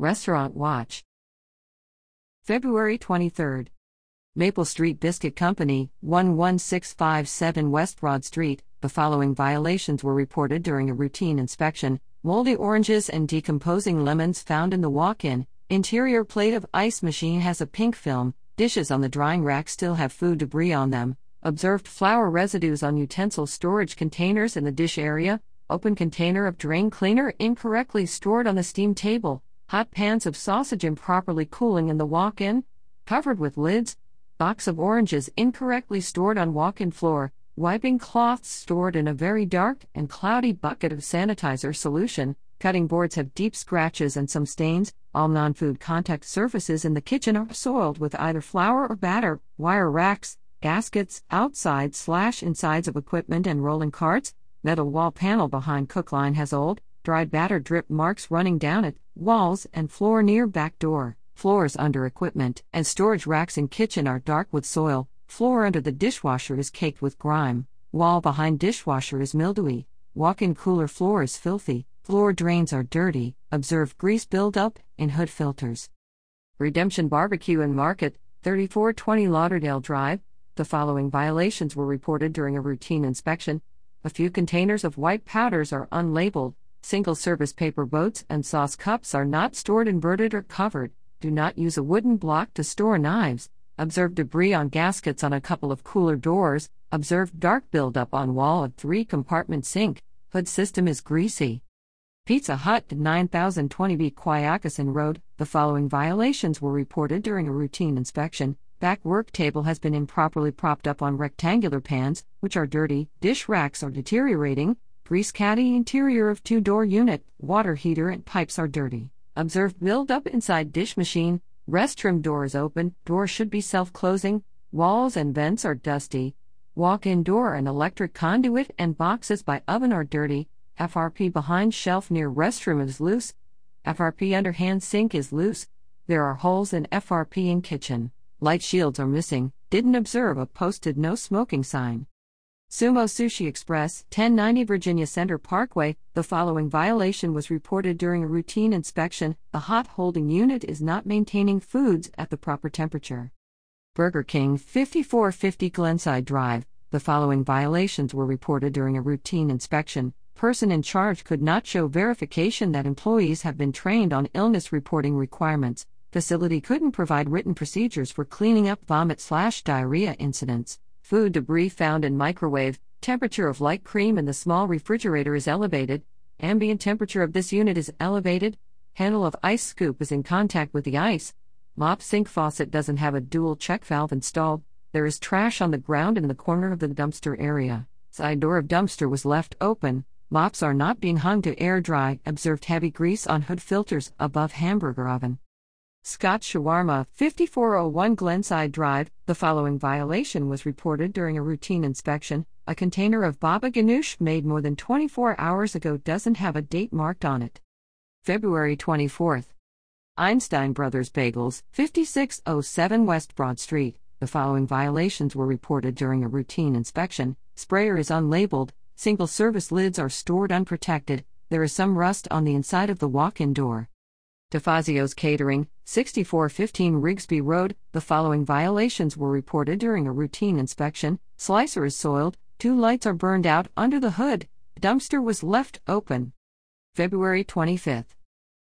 Restaurant Watch. February 23rd. Maple Street Biscuit Company, 11657 West Broad Street. The following violations were reported during a routine inspection moldy oranges and decomposing lemons found in the walk in. Interior plate of ice machine has a pink film. Dishes on the drying rack still have food debris on them. Observed flour residues on utensil storage containers in the dish area. Open container of drain cleaner incorrectly stored on the steam table. Hot pans of sausage improperly cooling in the walk in. Covered with lids. Box of oranges incorrectly stored on walk in floor. Wiping cloths stored in a very dark and cloudy bucket of sanitizer solution. Cutting boards have deep scratches and some stains. All non food contact surfaces in the kitchen are soiled with either flour or batter. Wire racks, gaskets, outside slash insides of equipment and rolling carts, metal wall panel behind cook line has old, dried batter drip marks running down it, walls and floor near back door, floors under equipment, and storage racks in kitchen are dark with soil, floor under the dishwasher is caked with grime, wall behind dishwasher is mildewy, walk in cooler floor is filthy, floor drains are dirty, observe grease buildup in hood filters. Redemption Barbecue and Market, 3420 Lauderdale Drive, the following violations were reported during a routine inspection. A few containers of white powders are unlabeled. Single service paper boats and sauce cups are not stored inverted or covered. Do not use a wooden block to store knives. Observe debris on gaskets on a couple of cooler doors. Observe dark buildup on wall of three compartment sink. Hood system is greasy. Pizza Hut 9020B Quioccasin Road. The following violations were reported during a routine inspection. Back work table has been improperly propped up on rectangular pans, which are dirty, dish racks are deteriorating, grease caddy interior of two door unit, water heater and pipes are dirty. Observed buildup inside dish machine, restroom door is open, door should be self closing, walls and vents are dusty, walk in door and electric conduit and boxes by oven are dirty, FRP behind shelf near restroom is loose, FRP under hand sink is loose, there are holes in FRP in kitchen. Light shields are missing, didn't observe a posted no smoking sign. Sumo Sushi Express, 1090 Virginia Center Parkway, the following violation was reported during a routine inspection the hot holding unit is not maintaining foods at the proper temperature. Burger King, 5450 Glenside Drive, the following violations were reported during a routine inspection. Person in charge could not show verification that employees have been trained on illness reporting requirements, facility couldn't provide written procedures for cleaning up vomit slash diarrhea incidents. Food debris found in microwave, temperature of light cream in the small refrigerator is elevated, ambient temperature of this unit is elevated, handle of ice scoop is in contact with the ice, mop sink faucet doesn't have a dual check valve installed, there is trash on the ground in the corner of the dumpster area, side door of dumpster was left open, mops are not being hung to air dry, observed heavy grease on hood filters above hamburger oven. Scott Shawarma, 5401 Glenside Drive. The following violation was reported during a routine inspection. A container of baba ganoush made more than 24 hours ago doesn't have a date marked on it. February 24th. Einstein Brothers Bagels, 5607 West Broad Street. The following violations were reported during a routine inspection. Sprayer is unlabeled, single service lids are stored unprotected, there is some rust on the inside of the walk in door. DeFazio's Catering, 6415 Rigsby Road. The following violations were reported during a routine inspection slicer is soiled, two lights are burned out under the hood, dumpster was left open. February 25th.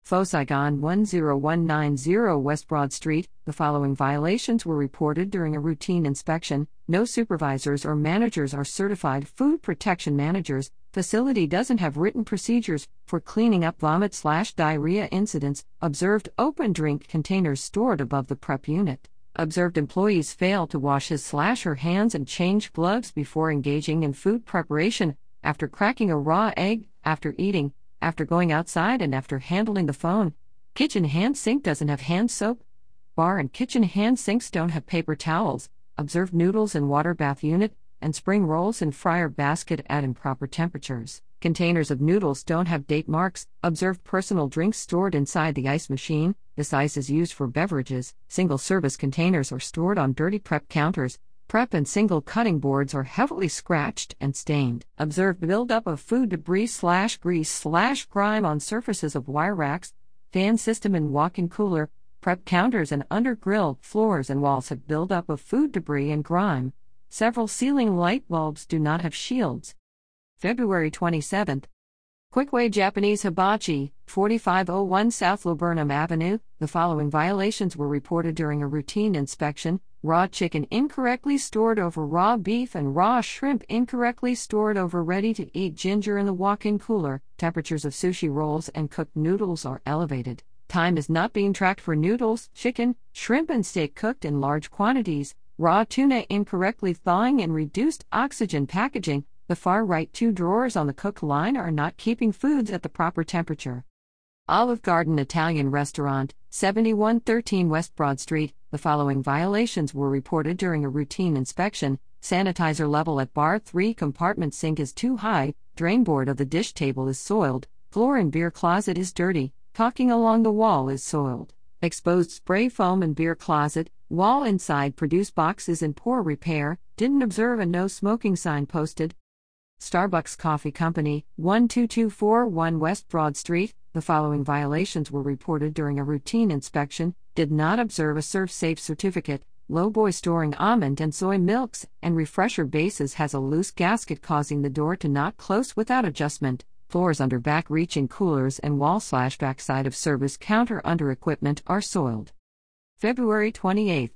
Pho Saigon 10190 West Broad Street. The following violations were reported during a routine inspection. No supervisors or managers are certified food protection managers. Facility doesn't have written procedures for cleaning up vomit slash diarrhea incidents. Observed open drink containers stored above the prep unit. Observed employees fail to wash his slash her hands and change gloves before engaging in food preparation, after cracking a raw egg, after eating, after going outside, and after handling the phone. Kitchen hand sink doesn't have hand soap. Bar and kitchen hand sinks don't have paper towels. Observe noodles in water bath unit and spring rolls in fryer basket at improper temperatures. Containers of noodles don't have date marks. Observe personal drinks stored inside the ice machine. This ice is used for beverages. Single service containers are stored on dirty prep counters. Prep and single cutting boards are heavily scratched and stained. Observed buildup of food debris slash grease slash grime on surfaces of wire racks. fan system and walk in cooler, prep counters, and under grill floors and walls have buildup of food debris and grime. Several ceiling light bulbs do not have shields. February 27th. Quickway Japanese Hibachi, 4501 South Laburnum Avenue. The following violations were reported during a routine inspection raw chicken incorrectly stored over raw beef and raw shrimp incorrectly stored over ready to eat ginger in the walk in cooler. Temperatures of sushi rolls and cooked noodles are elevated. Time is not being tracked for noodles, chicken, shrimp, and steak cooked in large quantities. Raw tuna incorrectly thawing in reduced oxygen packaging. The far right two drawers on the cook line are not keeping foods at the proper temperature. Olive Garden Italian Restaurant, 7113 West Broad Street. The following violations were reported during a routine inspection. Sanitizer level at bar 3 compartment sink is too high, drainboard of the dish table is soiled, floor in beer closet is dirty, caulking along the wall is soiled. Exposed spray foam in beer closet, wall inside produce box is in poor repair, didn't observe a no smoking sign posted. Starbucks Coffee Company, 12241 West Broad Street. The following violations were reported during a routine inspection did not observe a ServSafe certificate, Lowboy storing almond and soy milks, and refresher bases has a loose gasket causing the door to not close without adjustment. Floors under back reaching coolers and wall slash backside of service counter under equipment are soiled. February 28th.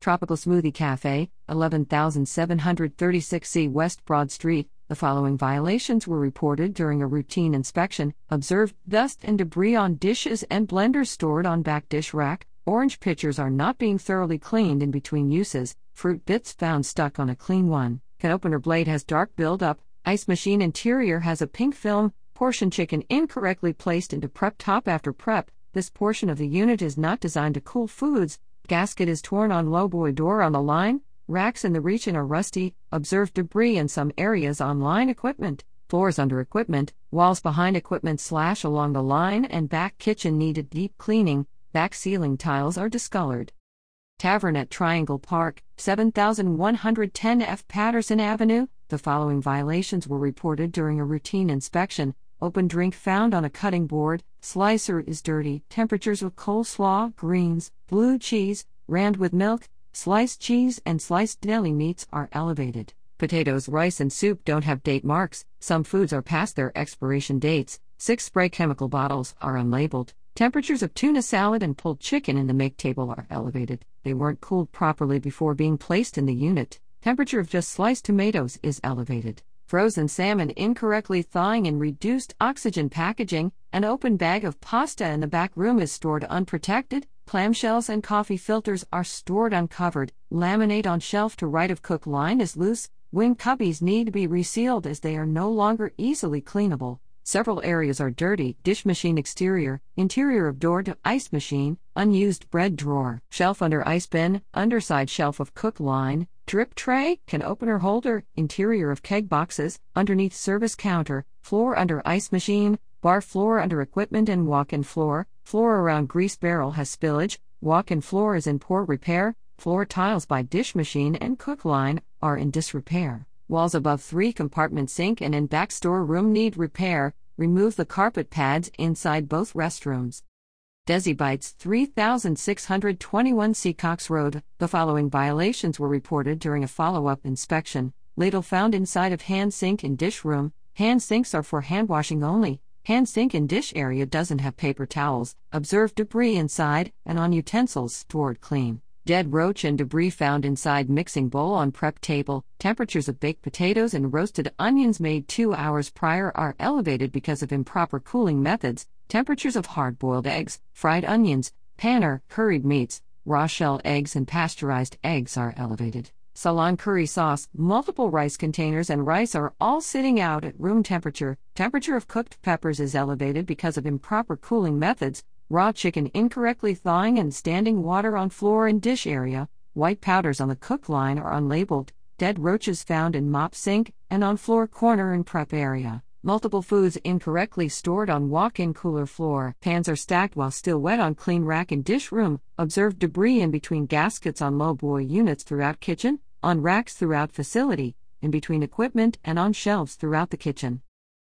Tropical Smoothie Cafe, 11736C West Broad Street, the following violations were reported during a routine inspection observed dust and debris on dishes and blenders stored on back dish rack, orange pitchers are not being thoroughly cleaned in between uses, fruit bits found stuck on a clean one, can opener blade has dark buildup, ice machine interior has a pink film, portion chicken incorrectly placed into prep top after prep. This portion of the unit is not designed to cool foods. Gasket is torn on lowboy door on the line, Racks in the region are rusty, observed debris in some areas on line equipment, floors under equipment, walls behind equipment slash along the line, and back kitchen needed deep cleaning, back ceiling tiles are discolored. Tavern at Triangle Park, 7110 F. Patterson Avenue. The following violations were reported during a routine inspection. Open drink found on a cutting board, slicer is dirty, temperatures of coleslaw, greens, blue cheese, rand with milk, Sliced cheese and sliced deli meats are elevated. Potatoes, rice, and soup don't have date marks. Some foods are past their expiration dates. Six spray chemical bottles are unlabeled. Temperatures of tuna salad and pulled chicken in the make table are elevated. They weren't cooled properly before being placed in the unit. Temperature of just sliced tomatoes is elevated. Frozen salmon incorrectly thawing in reduced oxygen packaging. An open bag of pasta in the back room is stored unprotected. Clamshells and coffee filters are stored uncovered. Laminate on shelf to right of cook line is loose. Wing cubbies need to be resealed as they are no longer easily cleanable. Several areas are dirty dish machine exterior, interior of door to ice machine, unused bread drawer, shelf under ice bin, underside shelf of cook line, drip tray, can opener holder, interior of keg boxes, underneath service counter, floor under ice machine, bar floor under equipment and walk in floor, floor around grease barrel has spillage, walk in floor is in poor repair, floor tiles by dish machine and cook line are in disrepair. Walls above three compartment sink and in back store room need repair. Remove the carpet pads inside both restrooms. Desi Bites 3621 Seacox Road. The following violations were reported during a follow up inspection. Ladle found inside of hand sink in dish room. Hand sinks are for hand washing only. Hand sink and dish area doesn't have paper towels. Observed debris inside and on utensils stored clean. Dead roach and debris found inside mixing bowl on prep table. Temperatures of baked potatoes and roasted onions made two hours prior are elevated because of improper cooling methods. Temperatures of hard boiled eggs, fried onions, paneer, curried meats, raw shell eggs, and pasteurized eggs are elevated. Ceylon curry sauce, multiple rice containers, and rice are all sitting out at room temperature. Temperature of cooked peppers is elevated because of improper cooling methods. Raw chicken incorrectly thawing and standing water on floor and dish area. White powders on the cook line are unlabeled. Dead roaches found in mop sink and on floor corner and prep area. Multiple foods incorrectly stored on walk in cooler floor. Pans are stacked while still wet on clean rack in dish room. Observed debris in between gaskets on low boy units throughout kitchen, on racks throughout facility, in between equipment and on shelves throughout the kitchen.